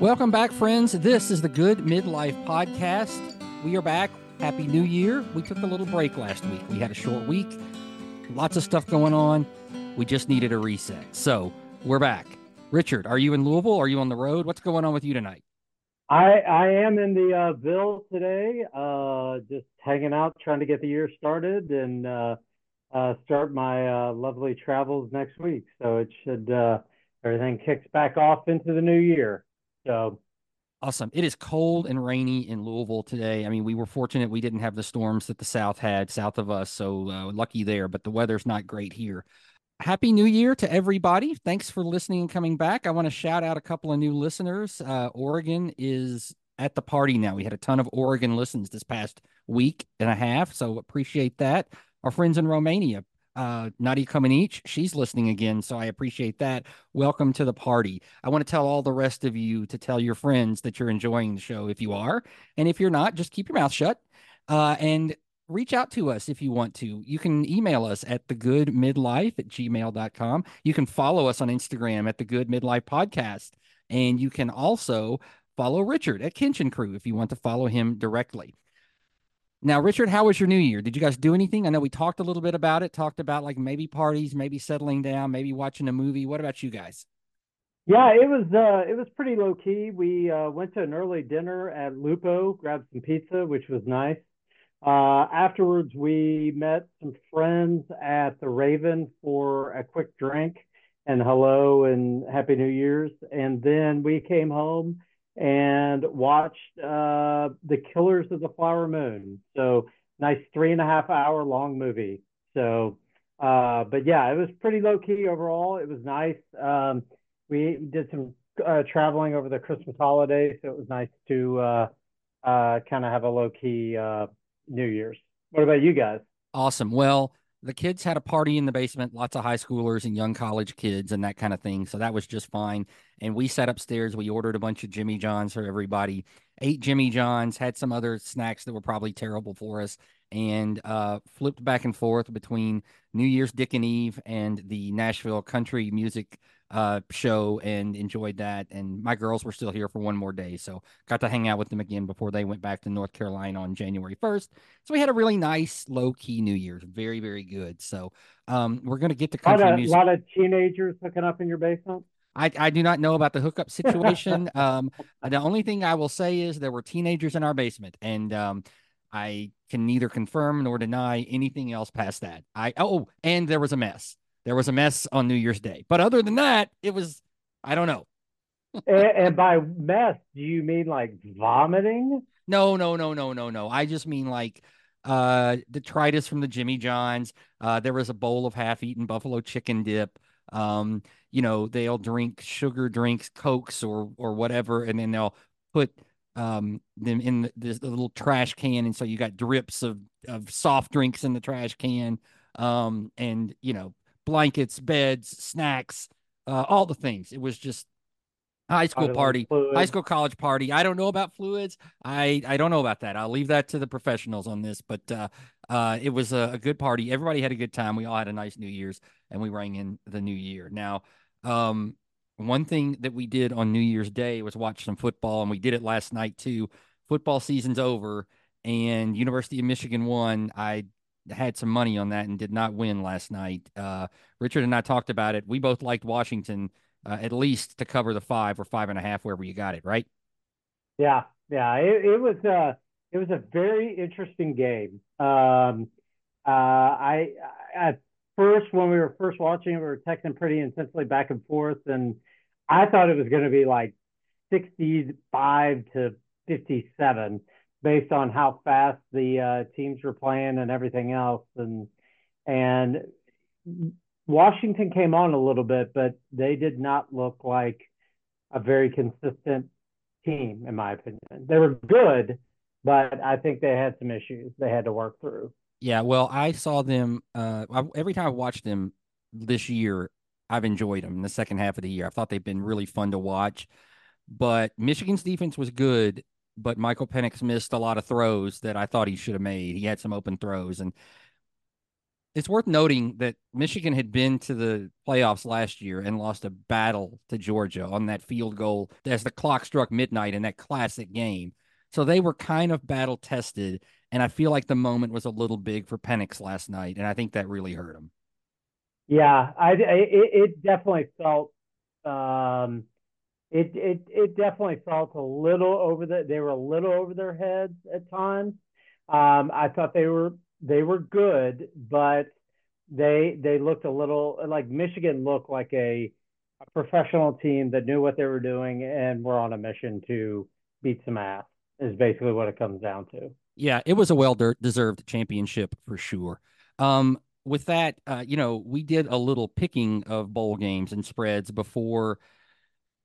Welcome back, friends. This is the Good Midlife Podcast. We are back. Happy New Year. We took a little break last week. We had a short week, lots of stuff going on. We just needed a reset. So we're back. Richard, are you in Louisville? Are you on the road? What's going on with you tonight? I I am in the uh, Ville today, uh, just hanging out, trying to get the year started and uh, uh, start my uh, lovely travels next week. So it should uh, everything kicks back off into the new year. So awesome. It is cold and rainy in Louisville today. I mean, we were fortunate we didn't have the storms that the South had south of us, so uh, lucky there. But the weather's not great here. Happy New Year to everybody. Thanks for listening and coming back. I want to shout out a couple of new listeners. Uh, Oregon is at the party now. We had a ton of Oregon listens this past week and a half, so appreciate that. Our friends in Romania, uh, Nadia Comaneci, she's listening again, so I appreciate that. Welcome to the party. I want to tell all the rest of you to tell your friends that you're enjoying the show if you are. And if you're not, just keep your mouth shut. Uh, and reach out to us if you want to. You can email us at the good midlife at gmail.com. You can follow us on Instagram at the good midlife podcast. And you can also follow Richard at Kenshin Crew if you want to follow him directly. Now, Richard, how was your new year? Did you guys do anything? I know we talked a little bit about it, talked about like maybe parties, maybe settling down, maybe watching a movie. What about you guys? Yeah, it was uh, it was pretty low key. We uh, went to an early dinner at Lupo, grabbed some pizza, which was nice. Uh, afterwards, we met some friends at the Raven for a quick drink and hello and happy New Year's. And then we came home and watched uh, The Killers of the Flower Moon. So nice three and a half hour long movie. So, uh, but yeah, it was pretty low key overall. It was nice. Um, we did some uh, traveling over the Christmas holiday, so it was nice to uh, uh, kind of have a low key uh, New Year's. What about you guys? Awesome. Well, the kids had a party in the basement, lots of high schoolers and young college kids and that kind of thing. So that was just fine. And we sat upstairs. We ordered a bunch of Jimmy John's for everybody, ate Jimmy John's, had some other snacks that were probably terrible for us, and uh, flipped back and forth between New Year's Dick and Eve and the Nashville country music uh, show and enjoyed that. And my girls were still here for one more day, so got to hang out with them again before they went back to North Carolina on January first. So we had a really nice, low key New Year's, very very good. So um, we're gonna get to country a lot of, music. A lot of teenagers hooking up in your basement. I, I do not know about the hookup situation. um, the only thing I will say is there were teenagers in our basement, and um, I can neither confirm nor deny anything else past that. I oh, and there was a mess. There was a mess on New Year's Day, but other than that, it was I don't know. and, and by mess, do you mean like vomiting? No, no, no, no, no, no. I just mean like uh detritus from the Jimmy Johns. Uh, there was a bowl of half-eaten buffalo chicken dip. Um, you know, they'll drink sugar drinks, cokes, or or whatever, and then they'll put um them in the, this little trash can, and so you got drips of of soft drinks in the trash can. Um, and you know, blankets, beds, snacks, uh, all the things. It was just high school party, high school college party. I don't know about fluids. I I don't know about that. I'll leave that to the professionals on this. But uh, uh, it was a, a, good party. Everybody had a good time. We all had a nice New Year's, and we rang in the New Year. Now, um, one thing that we did on New Year's Day was watch some football, and we did it last night too. Football season's over, and University of Michigan won. I had some money on that and did not win last night. Uh, Richard and I talked about it. We both liked Washington uh, at least to cover the five or five and a half wherever you got it, right? Yeah, yeah. It, it was uh, it was a very interesting game. Um, uh, I at first when we were first watching we were texting pretty intensely back and forth, and I thought it was going to be like sixty-five to fifty-seven based on how fast the uh, teams were playing and everything else. And and Washington came on a little bit, but they did not look like a very consistent team, in my opinion. They were good, but I think they had some issues they had to work through. Yeah, well, I saw them uh, every time I watched them this year. I've enjoyed them in the second half of the year. I thought they've been really fun to watch. But Michigan's defense was good, but Michael Penix missed a lot of throws that I thought he should have made. He had some open throws, and it's worth noting that Michigan had been to the playoffs last year and lost a battle to Georgia on that field goal as the clock struck midnight in that classic game. So they were kind of battle tested. And I feel like the moment was a little big for Penix last night. And I think that really hurt him. Yeah, I, it, it definitely felt, um, it, it, it definitely felt a little over the, they were a little over their heads at times. Um, I thought they were they were good, but they they looked a little like Michigan looked like a, a professional team that knew what they were doing and were on a mission to beat some ass. Is basically what it comes down to. Yeah, it was a well deserved championship for sure. Um, with that, uh, you know, we did a little picking of bowl games and spreads before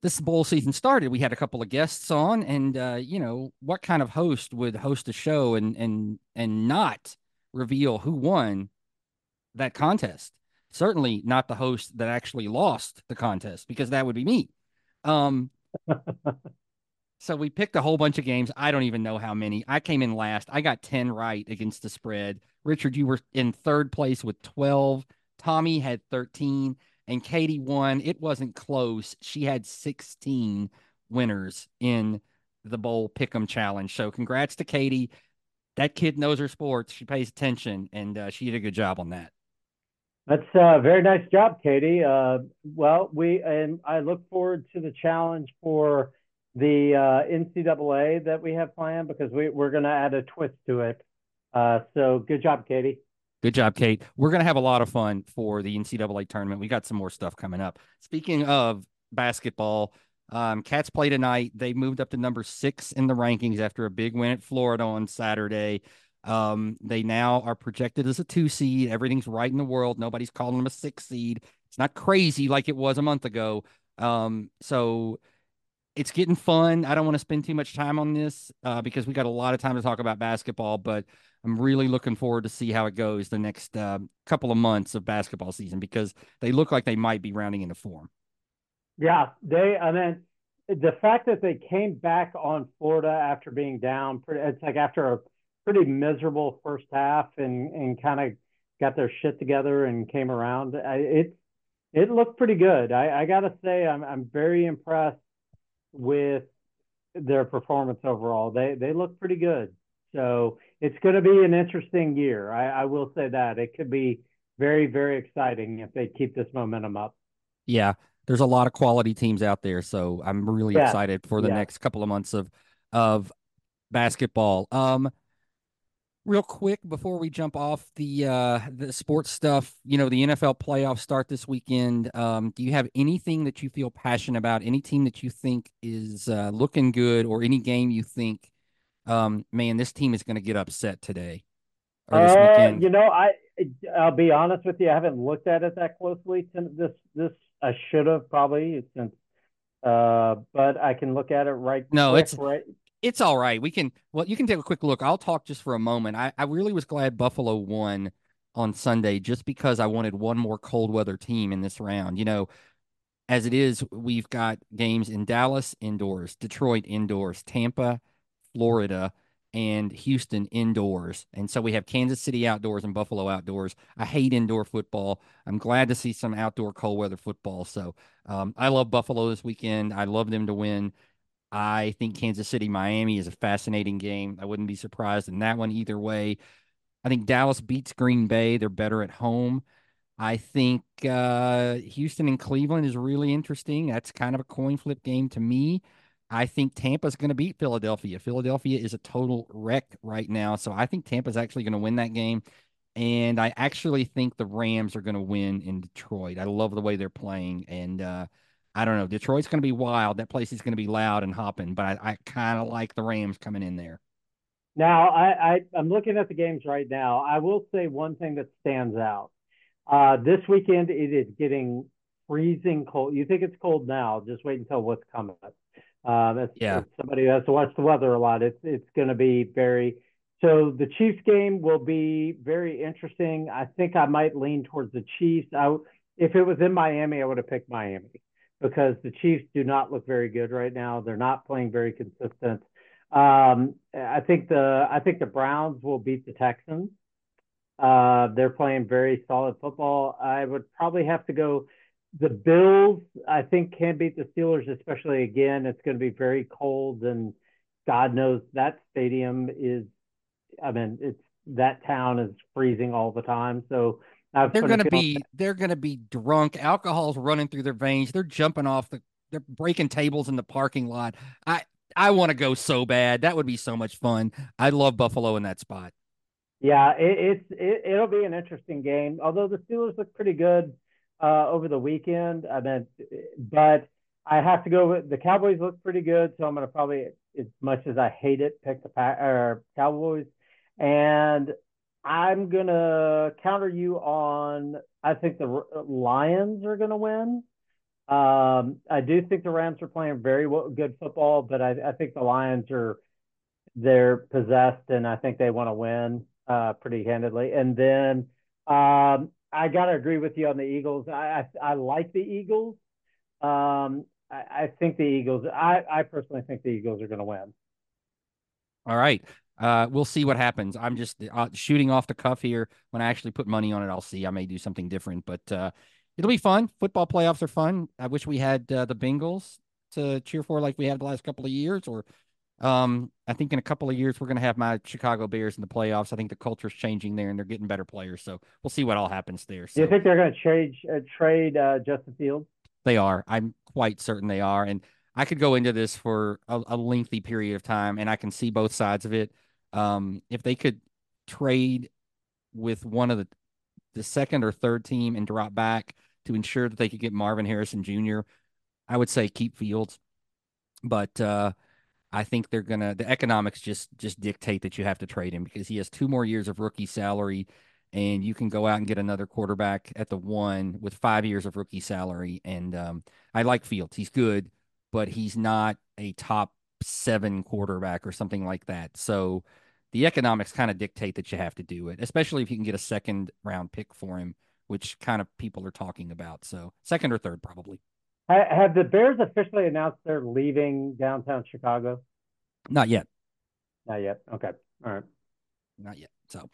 this bowl season started, we had a couple of guests on, and uh, you know, what kind of host would host a show and and and not reveal who won that contest? Certainly not the host that actually lost the contest, because that would be me. Um, so we picked a whole bunch of games. I don't even know how many. I came in last. I got 10 right against the spread. Richard, you were in third place with 12. Tommy had 13 and Katie won. It wasn't close. She had 16 winners in the bowl pick'em challenge. So congrats to Katie. That kid knows her sports. She pays attention, and uh, she did a good job on that. That's a very nice job, Katie. Uh, well, we and I look forward to the challenge for the uh, NCAA that we have planned because we, we're going to add a twist to it. Uh, so good job, Katie. Good job, Kate. We're going to have a lot of fun for the NCAA tournament. We got some more stuff coming up. Speaking of basketball, um, Cats play tonight. They moved up to number six in the rankings after a big win at Florida on Saturday. Um, they now are projected as a two seed. Everything's right in the world. Nobody's calling them a six seed. It's not crazy like it was a month ago. Um, so it's getting fun. I don't want to spend too much time on this uh, because we got a lot of time to talk about basketball, but I'm really looking forward to see how it goes the next uh, couple of months of basketball season because they look like they might be rounding into form. Yeah, they. I mean, the fact that they came back on Florida after being down, it's like after a pretty miserable first half and and kind of got their shit together and came around. It it looked pretty good. I, I gotta say, I'm I'm very impressed with their performance overall. They they look pretty good. So it's going to be an interesting year. I, I will say that it could be very, very exciting if they keep this momentum up. Yeah, there's a lot of quality teams out there, so I'm really yeah. excited for the yeah. next couple of months of of basketball. Um, real quick before we jump off the uh the sports stuff, you know, the NFL playoffs start this weekend. Um, do you have anything that you feel passionate about? Any team that you think is uh, looking good, or any game you think um, man, this team is going to get upset today. Uh, you know, I I'll be honest with you, I haven't looked at it that closely. This this I should have probably since, uh, but I can look at it right. No, quick, it's right. It's all right. We can. Well, you can take a quick look. I'll talk just for a moment. I I really was glad Buffalo won on Sunday just because I wanted one more cold weather team in this round. You know, as it is, we've got games in Dallas indoors, Detroit indoors, Tampa Florida, and Houston indoors. And so we have Kansas City outdoors and Buffalo outdoors. I hate indoor football. I'm glad to see some outdoor cold weather football. So um, I love Buffalo this weekend. I love them to win. I think Kansas City, Miami is a fascinating game. I wouldn't be surprised in that one either way. I think Dallas beats Green Bay. They're better at home. I think uh, Houston and Cleveland is really interesting. That's kind of a coin flip game to me. I think Tampa's going to beat Philadelphia. Philadelphia is a total wreck right now. So I think Tampa's actually going to win that game. And I actually think the Rams are going to win in Detroit. I love the way they're playing. And uh, I don't know. Detroit's going to be wild. That place is going to be loud and hopping, but I, I kind of like the Rams coming in there. Now, I, I, am looking at the games right now. I will say one thing that stands out. Uh, this weekend, it is getting freezing cold. You think it's cold now? Just wait until what's coming. Um, as, yeah. Somebody who has to watch the weather a lot, it's it's going to be very. So the Chiefs game will be very interesting. I think I might lean towards the Chiefs. I, if it was in Miami, I would have picked Miami because the Chiefs do not look very good right now. They're not playing very consistent. Um, I think the I think the Browns will beat the Texans. Uh, they're playing very solid football. I would probably have to go. The Bills, I think, can beat the Steelers, especially again. It's going to be very cold, and God knows that stadium is. I mean, it's that town is freezing all the time. So they're going to be they're going to be drunk. Alcohol's running through their veins. They're jumping off the. They're breaking tables in the parking lot. I I want to go so bad. That would be so much fun. I love Buffalo in that spot. Yeah, it, it's it, it'll be an interesting game. Although the Steelers look pretty good uh, over the weekend, I mean, but I have to go with the Cowboys look pretty good, so I'm going to probably, as much as I hate it, pick the or Cowboys, and I'm to counter you on. I think the Lions are to win. Um, I do think the Rams are playing very well, good football, but I, I think the Lions are they're possessed, and I think they want to win uh, pretty handedly. And then um, I got to agree with you on the Eagles. I, I, I like the Eagles. Um, I, I, think the Eagles. I, I personally think the Eagles are to win. All right. Uh, we'll see what happens. I'm just uh, shooting off the cuff here. When I actually put money on it, I'll see. I may do something different, but uh, it'll be fun. Football playoffs are fun. I wish we had uh, the Bengals to cheer for like we had the last couple of years, or um, I think in a couple of years we're going to have my Chicago Bears in the playoffs. I think the culture's changing there, and they're getting better players. So we'll see what all happens there. So. Do you think they're going to trade uh, trade uh, Justin Fields? They are. I'm quite certain they are, and I could go into this for a, a lengthy period of time, and I can see both sides of it. Um, if they could trade with one of the the second or third team and drop back to ensure that they could get Marvin Harrison Jr., I would say keep Fields. But uh, I think they're gonna the economics just just dictate that you have to trade him because he has two more years of rookie salary, and you can go out and get another quarterback at the one with five years of rookie salary. And um, I like Fields; he's good, but he's not a top seven quarterback or something like that. So the economics kind of dictate that you have to do it, especially if you can get a second round pick for him, which kind of people are talking about. So second or third, probably. Have the Bears officially announced they're leaving downtown Chicago? Not yet. Not yet. Okay. All right. Not yet. So,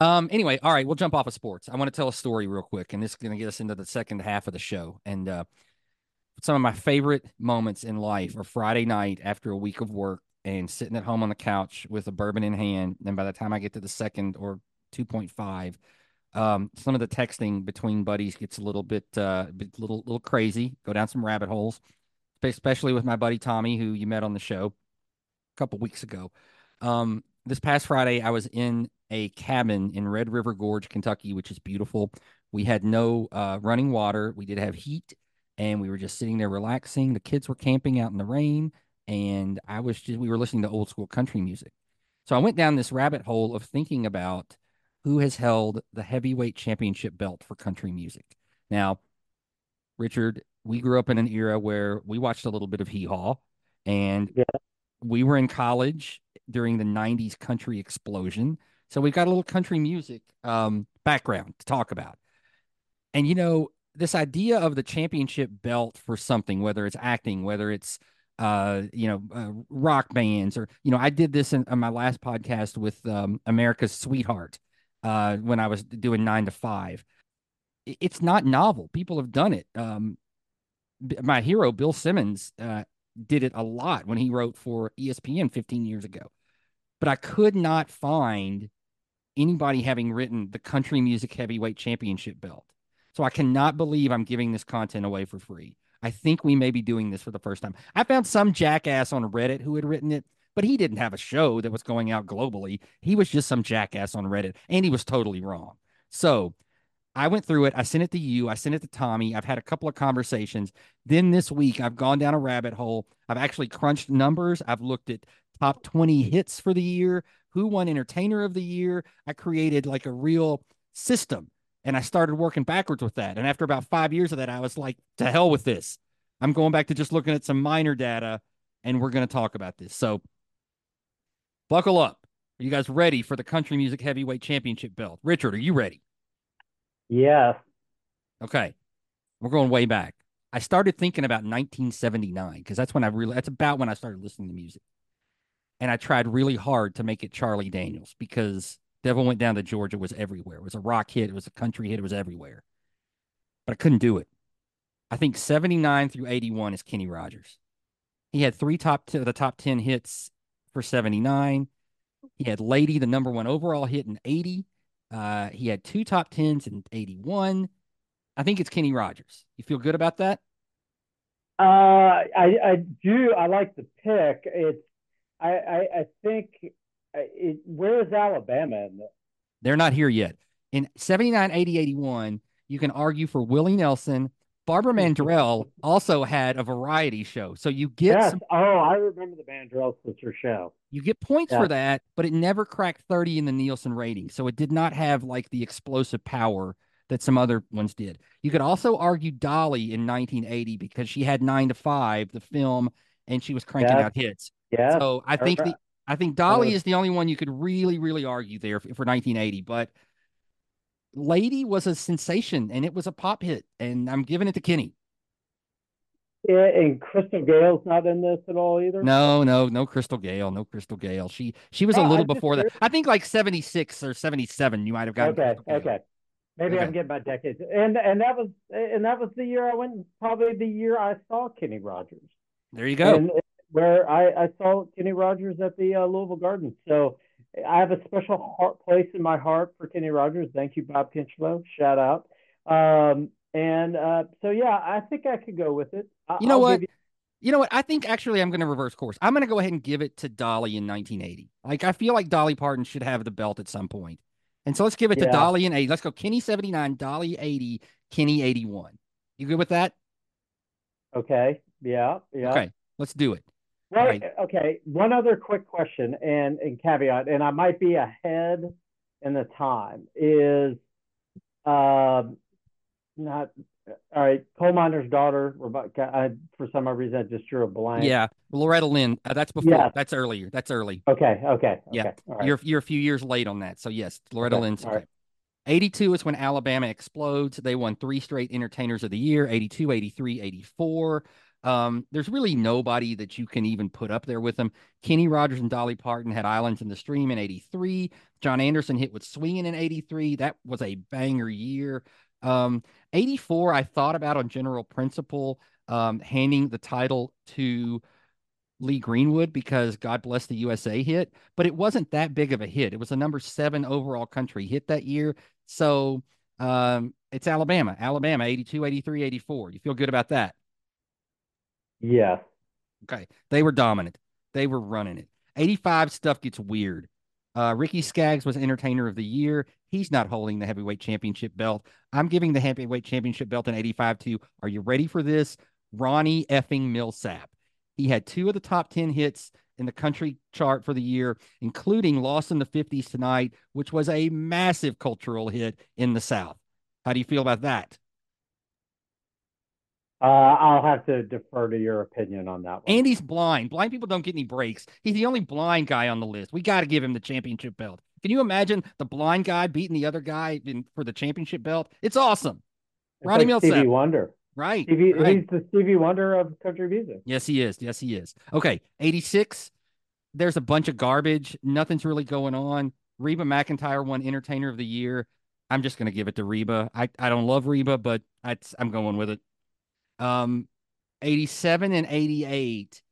um, anyway, all right, we'll jump off of sports. I want to tell a story real quick, and this is going to get us into the second half of the show. And uh, some of my favorite moments in life are Friday night after a week of work and sitting at home on the couch with a bourbon in hand. And by the time I get to the second or 2.5, um, some of the texting between buddies gets a little bit, uh, little, little crazy. Go down some rabbit holes, especially with my buddy Tommy, who you met on the show a couple weeks ago. Um, this past Friday, I was in a cabin in Red River Gorge, Kentucky, which is beautiful. We had no uh, running water. We did have heat, and we were just sitting there relaxing. The kids were camping out in the rain, and I was just we were listening to old school country music. So I went down this rabbit hole of thinking about who has held the heavyweight championship belt for country music. Now, Richard, we grew up in an era where we watched a little bit of Hee Haw, and yeah. we were in college during the 90s country explosion. So we've got a little country music um, background to talk about. And, you know, this idea of the championship belt for something, whether it's acting, whether it's uh, you know, uh, rock bands, or you know, I did this in, in my last podcast with um, America's Sweetheart, uh, when I was doing nine to five. It's not novel. People have done it. Um, my hero, Bill Simmons, uh, did it a lot when he wrote for ESPN 15 years ago. But I could not find anybody having written the country music heavyweight championship belt. So I cannot believe I'm giving this content away for free. I think we may be doing this for the first time. I found some jackass on Reddit who had written it, but he didn't have a show that was going out globally. He was just some jackass on Reddit, and he was totally wrong. So I went through it. I sent it to you. I sent it to Tommy. I've had a couple of conversations. Then this week, I've gone down a rabbit hole. I've actually crunched numbers. I've looked at top 20 hits for the year, who won entertainer of the year. I created like a real system and I started working backwards with that. And after about five years of that, I was like, to hell with this. I'm going back to just looking at some minor data and we're going to talk about this. So buckle up. Are you guys ready for the country music heavyweight championship belt? Richard, are you ready? Yeah. Okay. We're going way back. I started thinking about 1979 because that's when I really, that's about when I started listening to music. And I tried really hard to make it Charlie Daniels because Devil Went Down to Georgia was everywhere. It was a rock hit. It was a country hit. It was everywhere. But I couldn't do it. I think 79 through 81 is Kenny Rogers. He had three top t- the top 10 hits for 79. He had Lady, the number one overall hit in 80. Uh, he had two top 10s in 81. I think it's Kenny Rogers. You feel good about that? Uh, I, I do. I like the pick. It's, I, I, I think, it, where is Alabama in this? They're not here yet. In 79, 80, 81, you can argue for Willie Nelson. Barbara Mandrell also had a variety show. So you get Yes. some, Oh, I remember the Mandrell sister show. you get points Yeah. for that, but it never cracked 30 in the Nielsen rating. So it did not have like the explosive power that some other ones did. You could also argue Dolly in 1980 because she had 9 to 5 the film and she was cranking Yes. out hits. Yeah. So I think uh, the I think Dolly uh, is the only one you could really, really argue there for, for 1980. But Lady was a sensation and it was a pop hit, and I'm giving it to Kenny. Yeah, and Crystal Gayle's not in this at all either. No, no, no Crystal Gayle, no Crystal Gayle. She she was a little I'm before that. I think like 76 or 77. You might have gotten. Okay, okay. Maybe Okay. I'm getting my decades. And and that was and that was the year I went. Probably the year I saw Kenny Rogers. There you go. And where I, I saw Kenny Rogers at the uh, Louisville Gardens. So I have a special heart, place in my heart for Kenny Rogers. Thank you, Bob Kinchlow. Shout out. Um, and uh, so, yeah, I think I could go with it. I, You know I'll what? You know what? I think actually I'm going to reverse course. I'm going to go ahead and give it to Dolly in 1980. Like I feel like Dolly Parton should have the belt at some point. And so let's give it to Dolly in 80. Let's go Kenny 79, Dolly 80, Kenny 81. You good with that? Okay. Yeah. Yeah. Okay. Let's do it. Well, Right. okay. One other quick question and, and caveat, and I might be ahead in the time is um not all right. Coal miner's daughter, Rebecca. I, for some odd reason, I just drew a blank. Yeah. Loretta Lynn. Uh, that's before. Yes. That's earlier. That's early. Okay. Okay. Yeah. Okay. All right. You're you're a few years late on that. So yes, Loretta Okay, Lynn's all okay. right. 82 is when Alabama explodes. They won three straight entertainers of the year 82, 83, 84. Um, there's really nobody that you can even put up there with them. Kenny Rogers and Dolly Parton had Islands in the Stream in 83. John Anderson hit with Swinging in 83. That was a banger year. Um, 84, I thought about on general principle um, handing the title to Lee Greenwood because God Bless the USA hit, but it wasn't that big of a hit. It was a number seven overall country hit that year. So um, it's Alabama, Alabama, 82, 83, 84. You feel good about that? Yes. Okay. They were dominant. They were running it. 85 stuff gets weird. Uh, Ricky Skaggs was entertainer of the year. He's not holding the heavyweight championship belt. I'm giving the heavyweight championship belt in 85 to, are you ready for this? Ronnie effing Milsap. He had two of the top 10 hits in the country chart for the year, including Lost in the 50s Tonight, which was a massive cultural hit in the South. How do you feel about that? Uh, I'll have to defer to your opinion on that one. Andy's blind. Blind people don't get any breaks. He's the only blind guy on the list. We got to give him the championship belt. Can you imagine the blind guy beating the other guy in, for the championship belt? It's awesome. It's Ronnie like. Stevie Wonder. Right. Stevie, right. He's the Stevie Wonder of country music. Yes, he is. Yes, he is. Okay. 86. There's a bunch of garbage. Nothing's really going on. Reba McEntire won Entertainer of the Year. I'm just going to give it to Reba. I, I don't love Reba, but I, I'm going with it. Um, 87 and 88.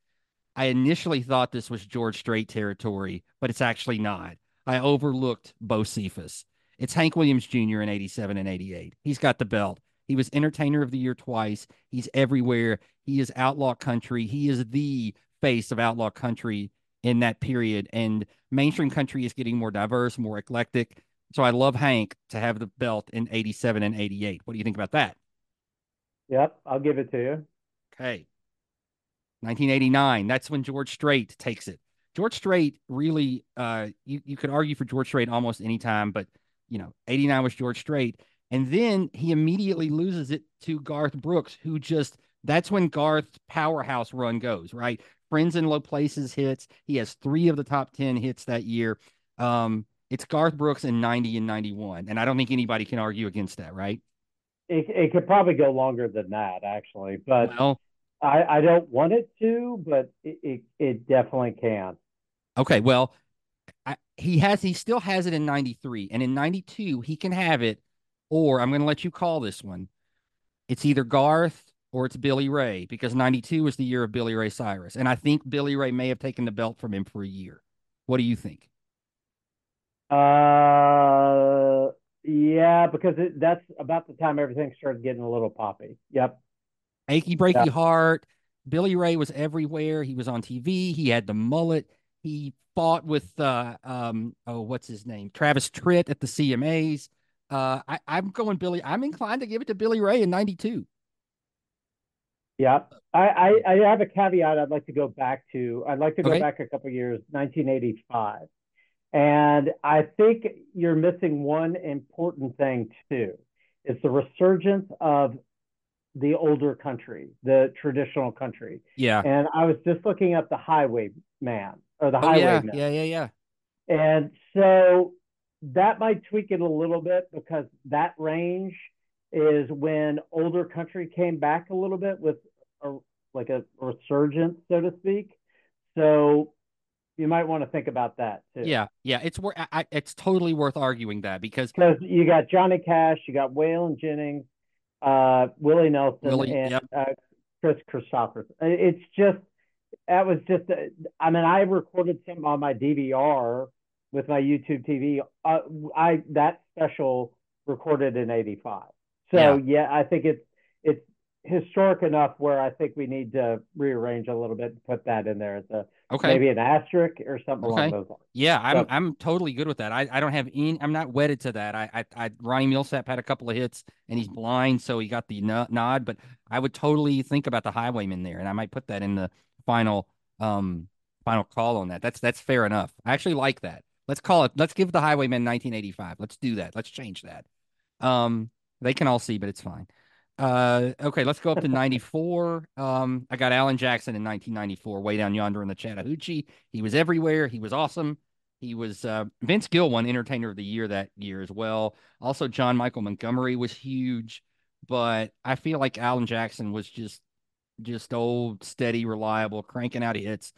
I initially thought this was George Strait territory, but it's actually not. I overlooked Bocephus. It's Hank Williams Jr. in 87 and 88. He's got the belt. He was entertainer of the year twice. He's everywhere. He is outlaw country. He is the face of outlaw country in that period. And mainstream country is getting more diverse, more eclectic. So I love Hank to have the belt in 87 and 88. What do you think about that? Yep, I'll give it to you. Okay. 1989. That's when George Strait takes it. George Strait really, uh, you, you could argue for George Strait almost any time, but, you know, 89 was George Strait. And then he immediately loses it to Garth Brooks, who just, that's when Garth's powerhouse run goes, right? Friends in Low Places hits. He has three of the top 10 hits that year. Um, it's Garth Brooks in 90 and 91. And I don't think anybody can argue against that, right? It, it could probably go longer than that, actually, but Well, I, I don't want it to, but it, it, it definitely can. Okay, well, I, he has he still has it in 93 and in 92 he can have it or I'm going to let you call this one. It's either Garth or it's Billy Ray because 92 was the year of Billy Ray Cyrus and I think Billy Ray may have taken the belt from him for a year. What do you think? Uh yeah, because it, that's about the time everything started getting a little poppy. Yep. Achy breaky yeah. heart. Billy Ray was everywhere. He was on TV. He had the mullet. He fought with uh um oh what's his name Travis Tritt at the CMAs. Uh, I, I'm going Billy. I'm inclined to give it to Billy Ray in '92. Yeah, I, I, I have a caveat. I'd like to go back to. I'd like to go okay. back a couple years, 1985, and I think you're missing one important thing too. It's the resurgence of the older country, the traditional country. Yeah. And I was just looking up the Highwayman or the oh, Highwayman. Yeah, yeah, yeah, yeah. And so that might tweak it a little bit because that range is when older country came back a little bit with a, like a resurgence, so to speak. So you might want to think about that too. Yeah, yeah, it's worth. It's totally worth arguing that because because you got Johnny Cash, you got Waylon Jennings, uh, Willie Nelson, Willie, and yep. uh, Kris Kristofferson. It's just that was just. I mean, I recorded some on my DVR with my YouTube TV. Uh, I that special recorded in '85. So yeah. yeah, I think it's it's historic enough where I think we need to rearrange a little bit and put that in there as a okay. maybe an asterisk or something okay. along those lines. Yeah, I'm so, I'm totally good with that. I, I don't have any I'm not wedded to that. I, I I Ronnie Milsap had a couple of hits and he's blind, so he got the nod, but I would totally think about the highwayman there and I might put that in the final um final call on that. That's that's fair enough. I actually like that. Let's call it. Let's give the Highwaymen 1985. Let's do that. Let's change that. Um, they can all see, but it's fine. Uh, okay, let's go up to 94. Um, I got Alan Jackson in 1994, way down yonder in the Chattahoochee. He was everywhere. He was awesome. He was uh, Vince Gill won Entertainer of the Year that year as well. Also, John Michael Montgomery was huge, but I feel like Alan Jackson was just just old, steady, reliable, cranking out hits,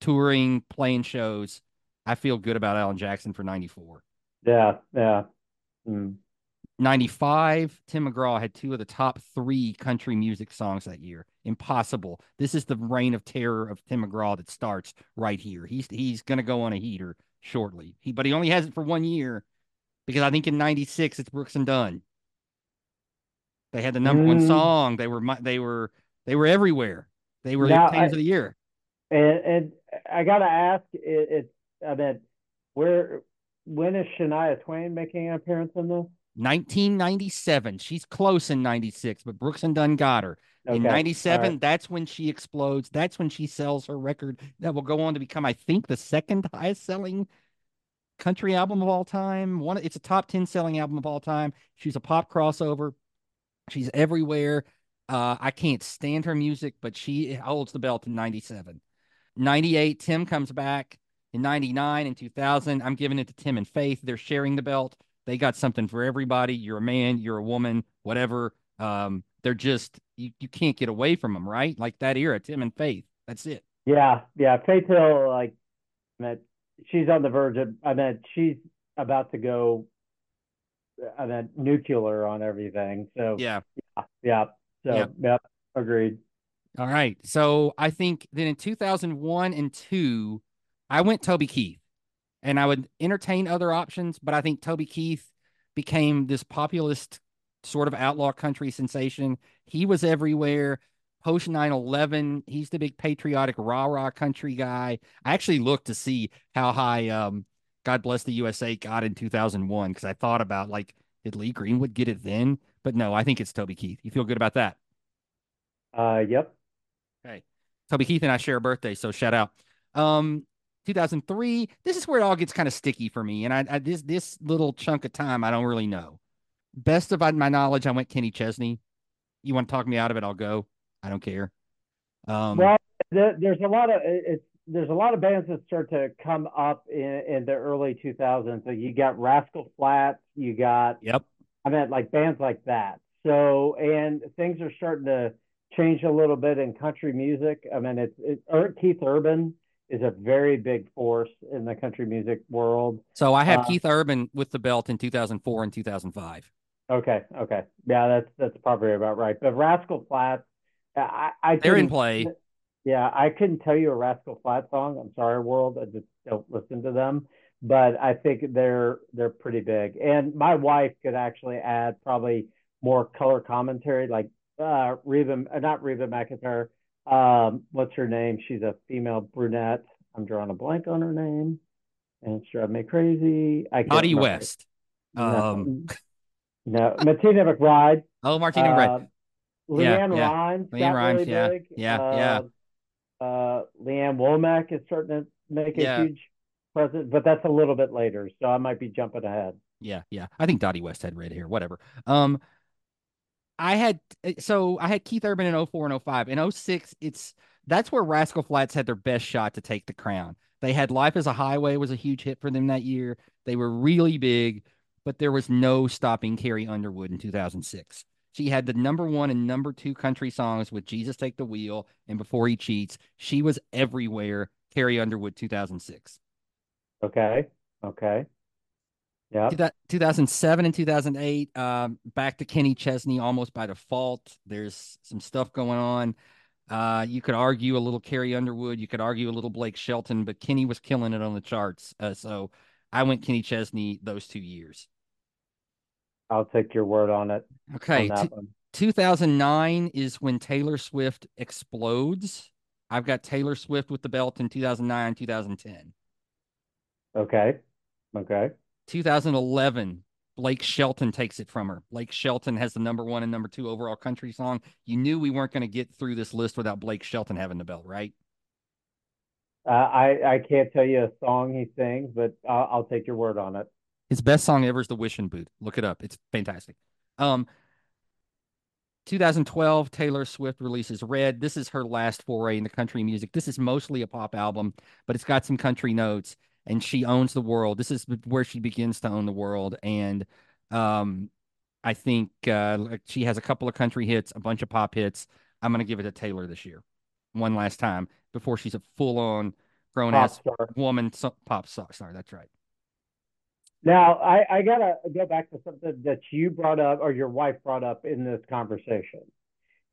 touring, playing shows. I feel good about Alan Jackson for 94. Yeah, yeah. Mm. 95, Tim McGraw had two of the top three country music songs that year. Impossible. This is the reign of terror of Tim McGraw that starts right here. He's he's gonna go on a heater shortly. He but he only has it for one year because I think in 96 it's Brooks and Dunn. They had the number mm. one song. They were they were they were everywhere. They were now, the of the year. And, and I gotta ask, it, it's I mean, where when is Shania Twain making an appearance in this? 1997. She's close in 96, but Brooks and Dunn got her. Okay. In 97, right. that's when she explodes. That's when she sells her record that will go on to become, I think, the second highest selling country album of all time. One, it's a top 10 selling album of all time. She's a pop crossover. She's everywhere. Uh, I can't stand her music, but she holds the belt in 97. 98, Tim comes back in 99 and 2000. I'm giving it to Tim and Faith. They're sharing the belt. They got something for everybody. You're a man, you're a woman, whatever. Um, they're just you, you can't get away from them, right? Like that era, Tim and Faith. That's it. Yeah, yeah. Faith Hill, like, I mean, she's on the verge of. I mean, she's about to go. I mean, nuclear on everything. So yeah, yeah, yeah. So yep. yep, agreed. All right. So I think then in 2001 and two, I went Toby Keith and I would entertain other options, but I think Toby Keith became this populist sort of outlaw country sensation. He was everywhere. Post 9 11, he's the big patriotic rah rah country guy. I actually looked to see how high um, God Bless the USA got in 2001 because I thought about like, did Lee Greenwood get it then? But no, I think it's Toby Keith. You feel good about that? Uh, yep. Okay. Toby Keith and I share a birthday, so shout out. Um, 2003. This is where it all gets kind of sticky for me, and I, I this this little chunk of time I don't really know. Best of my knowledge, I went Kenny Chesney. You want to talk me out of it? I'll go. I don't care. Um, well, there's a lot of it's there's a lot of bands that start to come up in, in the early 2000s. So you got Rascal Flatts, you got yep. I mean, like bands like that. So and things are starting to change a little bit in country music. I mean, it's it, Keith Urban is a very big force in the country music world. So I have uh, Keith Urban with the belt in 2004 and 2005. Okay, okay, yeah, that's that's probably about right. But Rascal Flatts, I, I they're in play. Yeah, I couldn't tell you a Rascal Flatts song. I'm sorry, world. I just don't listen to them. But I think they're they're pretty big. And my wife could actually add probably more color commentary, like uh, Reba, not Reba McEntire. Um, what's her name? She's a female brunette. I'm drawing a blank on her name, and it's driving me crazy. I can Dottie West. Um, no, Martina McBride. Oh, Martina McBride. Uh, LeAnn yeah, Rimes. LeAnn Rimes, really yeah, big. yeah, uh, yeah. Uh, Lee Ann Womack is starting to make a yeah. huge presence, but that's a little bit later, so I might be jumping ahead. Yeah, yeah. I think Dottie West had red hair, whatever. Um, I had eh, so I had Keith Urban in 04 and 05. In 06, it's that's where Rascal Flatts had their best shot to take the crown. They had Life as a Highway was a huge hit for them that year. They were really big but there was no stopping Carrie Underwood in 2006. She had the number one and number two country songs with Jesus Take the Wheel and Before He Cheats. She was everywhere. Carrie Underwood, 2006. Okay. Okay. Yeah. 2007 and 2008, um, back to Kenny Chesney almost by default. There's some stuff going on. Uh, you could argue a little Carrie Underwood. You could argue a little Blake Shelton, but Kenny was killing it on the charts. Uh, so I went Kenny Chesney those two years. I'll take your word on it. Okay. On 2009 is when Taylor Swift explodes. I've got Taylor Swift with the belt in 2009, 2010. Okay. Okay. 2011, Blake Shelton takes it from her. Blake Shelton has the number one and number two overall country song. You knew we weren't going to get through this list without Blake Shelton having the belt, right? Uh, I I can't tell you a song he sings, but I'll, I'll, take your word on it. His best song ever is "The Wishing Boot." Look it up; it's fantastic. Um, 2012, Taylor Swift releases "Red." This is her last foray into country music. This is mostly a pop album, but it's got some country notes, and she owns the world. This is where she begins to own the world, and um, I think uh, she has a couple of country hits, a bunch of pop hits. I'm going to give it to Taylor this year, one last time before she's a full on grown ass woman so, pop star. Sorry, that's right. Now I, I gotta go back to something that you brought up or your wife brought up in this conversation,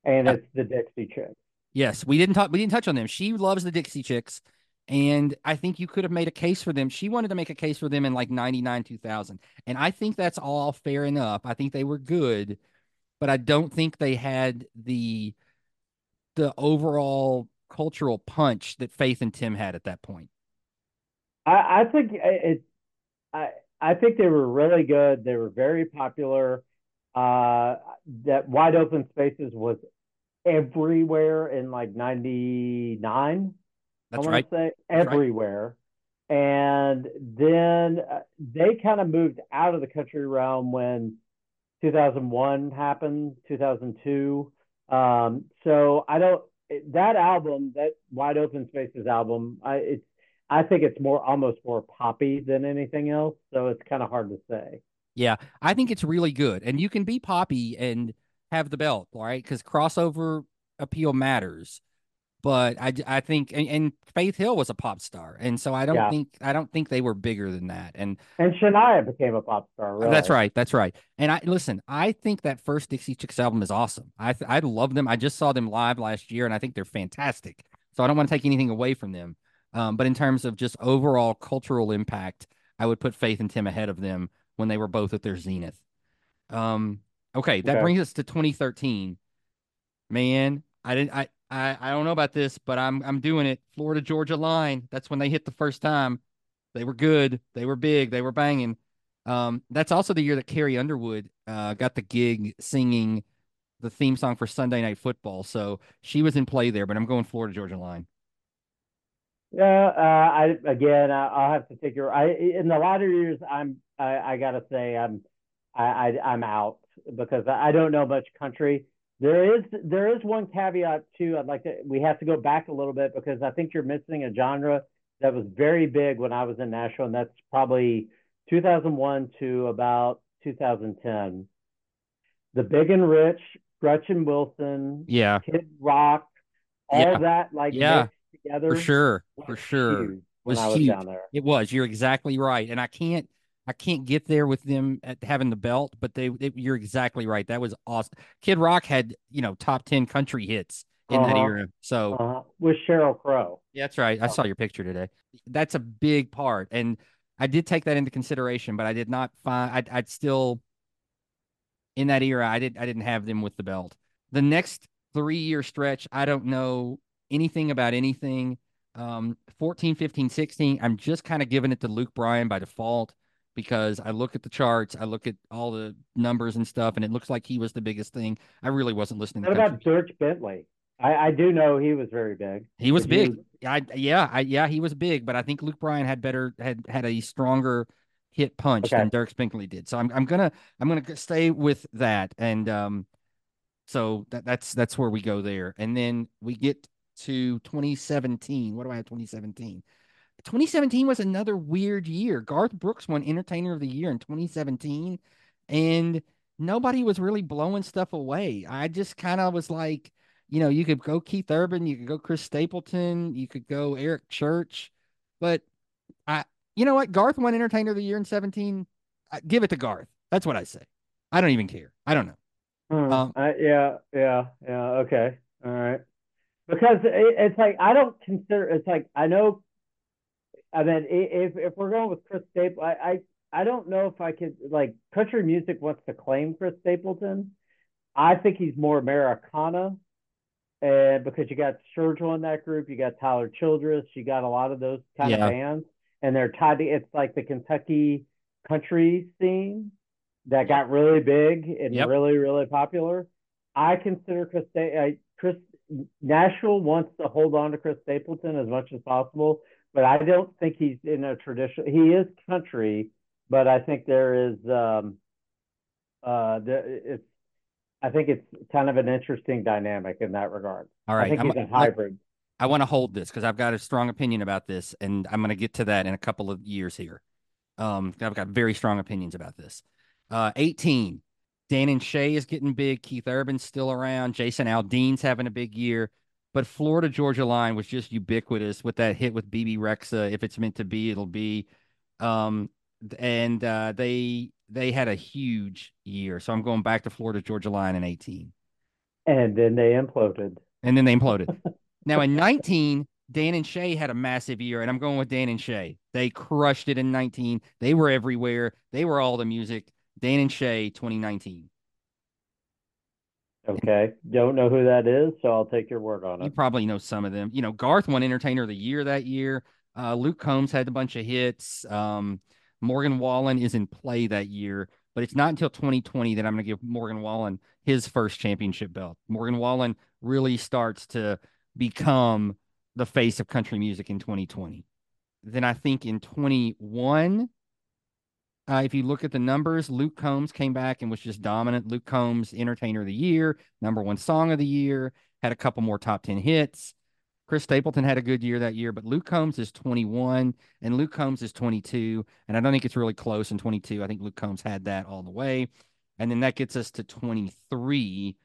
and it's the Dixie Chicks. Yes, we didn't talk. We didn't touch on them. She loves the Dixie Chicks, and I think you could have made a case for them. She wanted to make a case for them in like '99, 2000, and I think that's all fair enough. I think they were good, but I don't think they had the the overall cultural punch that Faith and Tim had at that point? I, I think it. I I think they were really good. They were very popular. Uh, that wide open spaces was everywhere in like '99. That's I right. Say everywhere. Right. And then uh, they kind of moved out of the country realm when 2001 happened, 2002. Um, so I don't that album, that Wide Open Spaces album, I it's I think it's more almost more poppy than anything else. So it's kind of hard to say. Yeah, I think it's really good, and you can be poppy and have the belt, right? Because crossover appeal matters but I, I think and, and, Faith Hill was a pop star, and so I don't yeah. think I don't think they were bigger than that. And and Shania became a pop star. Really. That's right, that's right. And I listen, I think that first Dixie Chicks album is awesome. I I love them. I just saw them live last year, and I think they're fantastic. So I don't want to take anything away from them. Um, but in terms of just overall cultural impact, I would put Faith and Tim ahead of them when they were both at their zenith. Um, okay, that okay. brings us to 2013. Man, I didn't. I I, I don't know about this, but I'm I'm doing it. Florida Georgia line. That's when they hit the first time. They were good. They were big. They were banging. Um, that's also the year that Carrie Underwood uh, got the gig singing the theme song for Sunday Night Football. So she was in play there. But I'm going Florida Georgia line. Yeah, uh, I again, I'll have to your. I in the latter years, I'm. I, I gotta say, I'm. I, I I'm out because I don't know much country. There is there is one caveat too. I'd like to we have to go back a little bit because I think you're missing a genre that was very big when I was in Nashville, and that's probably 2001 to about 2010. The Big and Rich, Gretchen Wilson, yeah, Kid Rock, all yeah. that like yeah. together. For sure, for sure, huge was was huge. down there. It was. You're exactly right, and I can't. I can't get there with them at having the belt, but they, they you're exactly right. That was awesome. Kid Rock had you know top ten country hits in that Uh-huh. era. So Uh, with Sheryl Crow. yeah, that's right. I Oh. saw your picture today. That's a big part, and I did take that into consideration, but I did not find. I'd, I'd still in that era. I did. I didn't have them with the belt. The next three year stretch, I don't know anything about anything. Um, 14, 15, 16. I'm just kind of giving it to Luke Bryan by default because I look at the charts, I look at all the numbers and stuff, and it looks like he was the biggest thing. I really wasn't listening. To that. What about. Dierks Bentley? I, I do know he was very big. He was big. I yeah, I yeah, he was big, but I think Luke Bryan had better had had a stronger hit punch Okay. than Dierks Bentley did. So I'm I'm gonna I'm gonna stay with that, and um, so that that's that's where we go there, and then we get to 2017. What do I have? 2017. 2017 was another weird year. Garth Brooks won Entertainer of the Year in 2017, and nobody was really blowing stuff away. I just kind of was like, you know, you could go Keith Urban, you could go Chris Stapleton, you could go Eric Church, but I, you know what? Garth won Entertainer of the Year in 17. I, give it to Garth. That's what I say. I don't even care. I don't know. Hmm. Um, I, yeah, yeah, yeah. Okay, all right. Because it, it's like I don't consider. It's like I know. I mean, if if we're going with Chris Stapleton, I, I I don't know if I could like country music wants to claim Chris Stapleton. I think he's more Americana, and because you got Sturgill in that group, you got Tyler Childers, you got a lot of those kind Yeah. of bands, and they're tied to. It's like the Kentucky country scene that got really big and Yep. really really popular. I consider Chris I, Chris Nashville wants to hold on to Chris Stapleton as much as possible, but I don't think he's in a tradition. He is country, but I think there is um uh the, it's I think it's kind of an interesting dynamic in that regard. all I think I'm- he's a I- hybrid. I want to hold this because I've got a strong opinion about this, and I'm going to get to that in a couple of years here. Um, I've got very strong opinions about this. Uh, 18, Dan and Shay is getting big. Keith Urban's still around. Jason Aldean's having a big year. But Florida Georgia Line was just ubiquitous with that hit with Bebe Rexha. If it's meant to be, it'll be. Um, and uh, they they had a huge year. So I'm going back to Florida Georgia Line in 18 And then they imploded. and then they imploded. now in 19, Dan and Shay had a massive year, and I'm going with Dan and Shay. They crushed it in 19. They were everywhere. They were all the music. Dan and Shay 2019. Okay. Don't know who that is, so I'll take your word on it. You probably know some of them. You know, Garth won Entertainer of the Year that year. Uh, Luke Combs had a bunch of hits. Um, Morgan Wallen is in play that year, but it's not until 2020 that I'm going to give Morgan Wallen his first championship belt. Morgan Wallen really starts to become the face of country music in 2020. Then I think in 21, uh, if you look at the numbers, Luke Combs came back and was just dominant. Luke Combs, Entertainer of the Year, number one song of the year, had a couple more top 10 hits. Chris Stapleton had a good year that year, but Luke Combs is 21 and Luke Combs is 22. And I don't think it's really close in 22. I think Luke Combs had that all the way. And then that gets us to 23,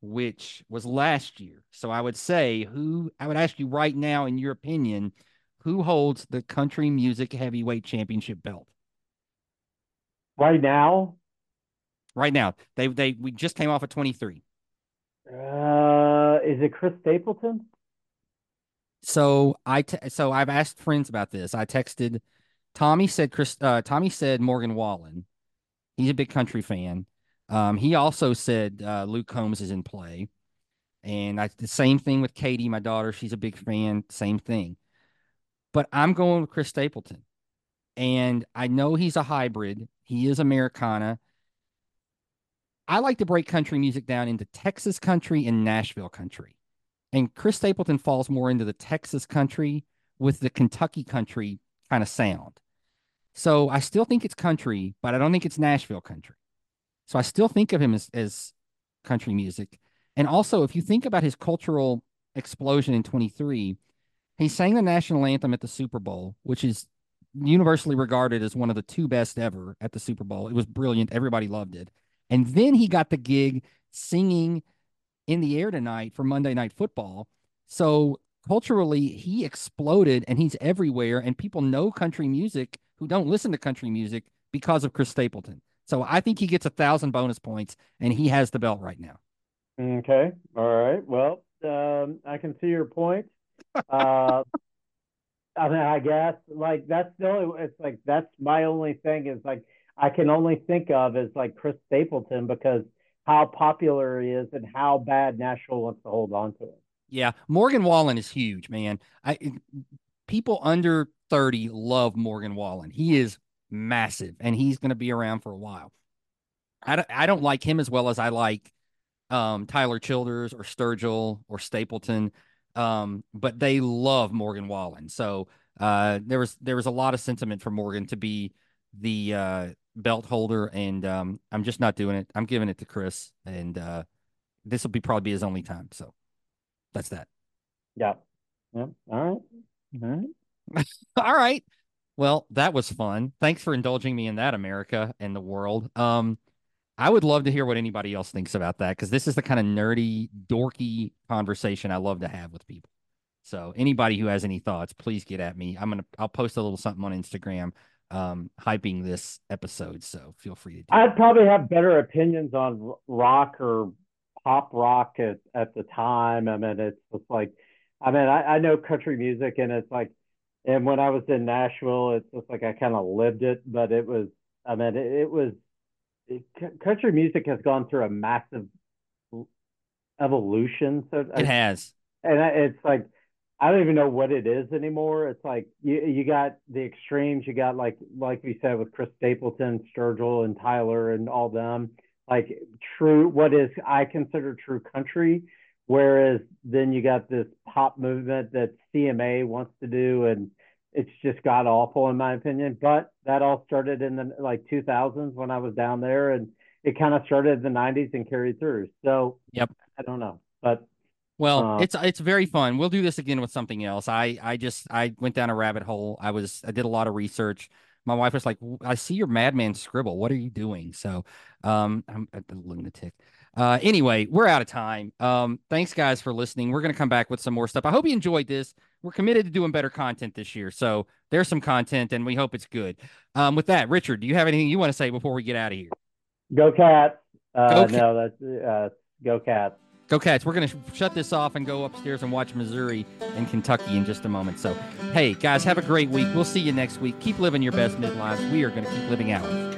which was last year. So I would say, who, I would ask you right now, in your opinion, who holds the country music heavyweight championship belt? Right now, Right now, they they we just came off of 23. uh, is it Chris Stapleton? So I te- so I've asked friends about this. I texted Tommy said Chris uh, Tommy said Morgan Wallen. He's a big country fan. Um, he also said uh, Luke Combs is in play, and I the same thing with Katie, my daughter. She's a big fan. Same thing. But I'm going with Chris Stapleton, and I know he's a hybrid. He is Americana. I like to break country music down into Texas country and Nashville country. And Chris Stapleton falls more into the Texas country with the Kentucky country kind of sound. So I still think it's country, but I don't think it's Nashville country. So I still think of him as, as country music. And also, if you think about his cultural explosion in 23, he sang the national anthem at the Super Bowl, which is universally regarded as one of the two best ever at the Super Bowl. It was brilliant. Everybody loved it. And then he got the gig singing in the air tonight for Monday Night Football. So culturally he exploded and he's everywhere and people know country music who don't listen to country music because of Chris Stapleton. So I think he gets a thousand bonus points and he has the belt right now. Okay. All right. Well, um, I can see your point. Uh, I mean, I guess like that's the only. It's like that's my only thing is like I can only think of is like Chris Stapleton because how popular he is and how bad Nashville wants to hold on to him. Yeah, Morgan Wallen is huge, man. I people under 30 love Morgan Wallen. He is massive and he's going to be around for a while. I don't, I don't like him as well as I like um, Tyler Childers or Sturgill or Stapleton. Um, but they love Morgan Wallen. So uh, there was there was a lot of sentiment for Morgan to be the uh, belt holder, and um, I'm just not doing it. I'm giving it to Chris, and uh, this will be probably be his only time. So that's that. Yeah. Yeah. All right. All right. All right. Well, that was fun. Thanks for indulging me in that, America and the world. Um, I would love to hear what anybody else thinks about that because this is the kind of nerdy, dorky conversation I love to have with people. So anybody who has any thoughts, please get at me. I'm gonna I'll post a little something on Instagram um hyping this episode. So feel free to do I'd probably have better opinions on rock or pop rock at, at the time. I mean it's just like I mean I, I know country music and it's like and when I was in Nashville it's just like I kind of lived it, but it was I mean it, it was it, country music has gone through a massive evolution. So it has. And it's like I don't even know what it is anymore. It's like you you got the extremes. You got like like we said with Chris Stapleton, Sturgill, and Tyler, and all them. Like true, what is I consider true country. Whereas then you got this pop movement that CMA wants to do, and it's just god awful in my opinion. But that all started in the like 2000s when I was down there, and it kind of started in the 90s and carried through. So yep, I don't know, but well, uh, it's it's very fun. We'll do this again with something else. I I just I went down a rabbit hole. I was I did a lot of research. My wife was like, "I see your madman scribble. What are you doing?" So, um, I'm a lunatic. Uh, anyway, we're out of time. Um, thanks guys for listening. We're gonna come back with some more stuff. I hope you enjoyed this. We're committed to doing better content this year. So there's some content, and we hope it's good. Um, with that, Richard, do you have anything you want to say before we get out of here? Go Cats. Uh, go no, that's uh, go Cats. Go Cats. We're going to sh- shut this off and go upstairs and watch Missouri and Kentucky in just a moment. So, hey, guys, have a great week. We'll see you next week. Keep living your best midlives. We are going to keep living ours.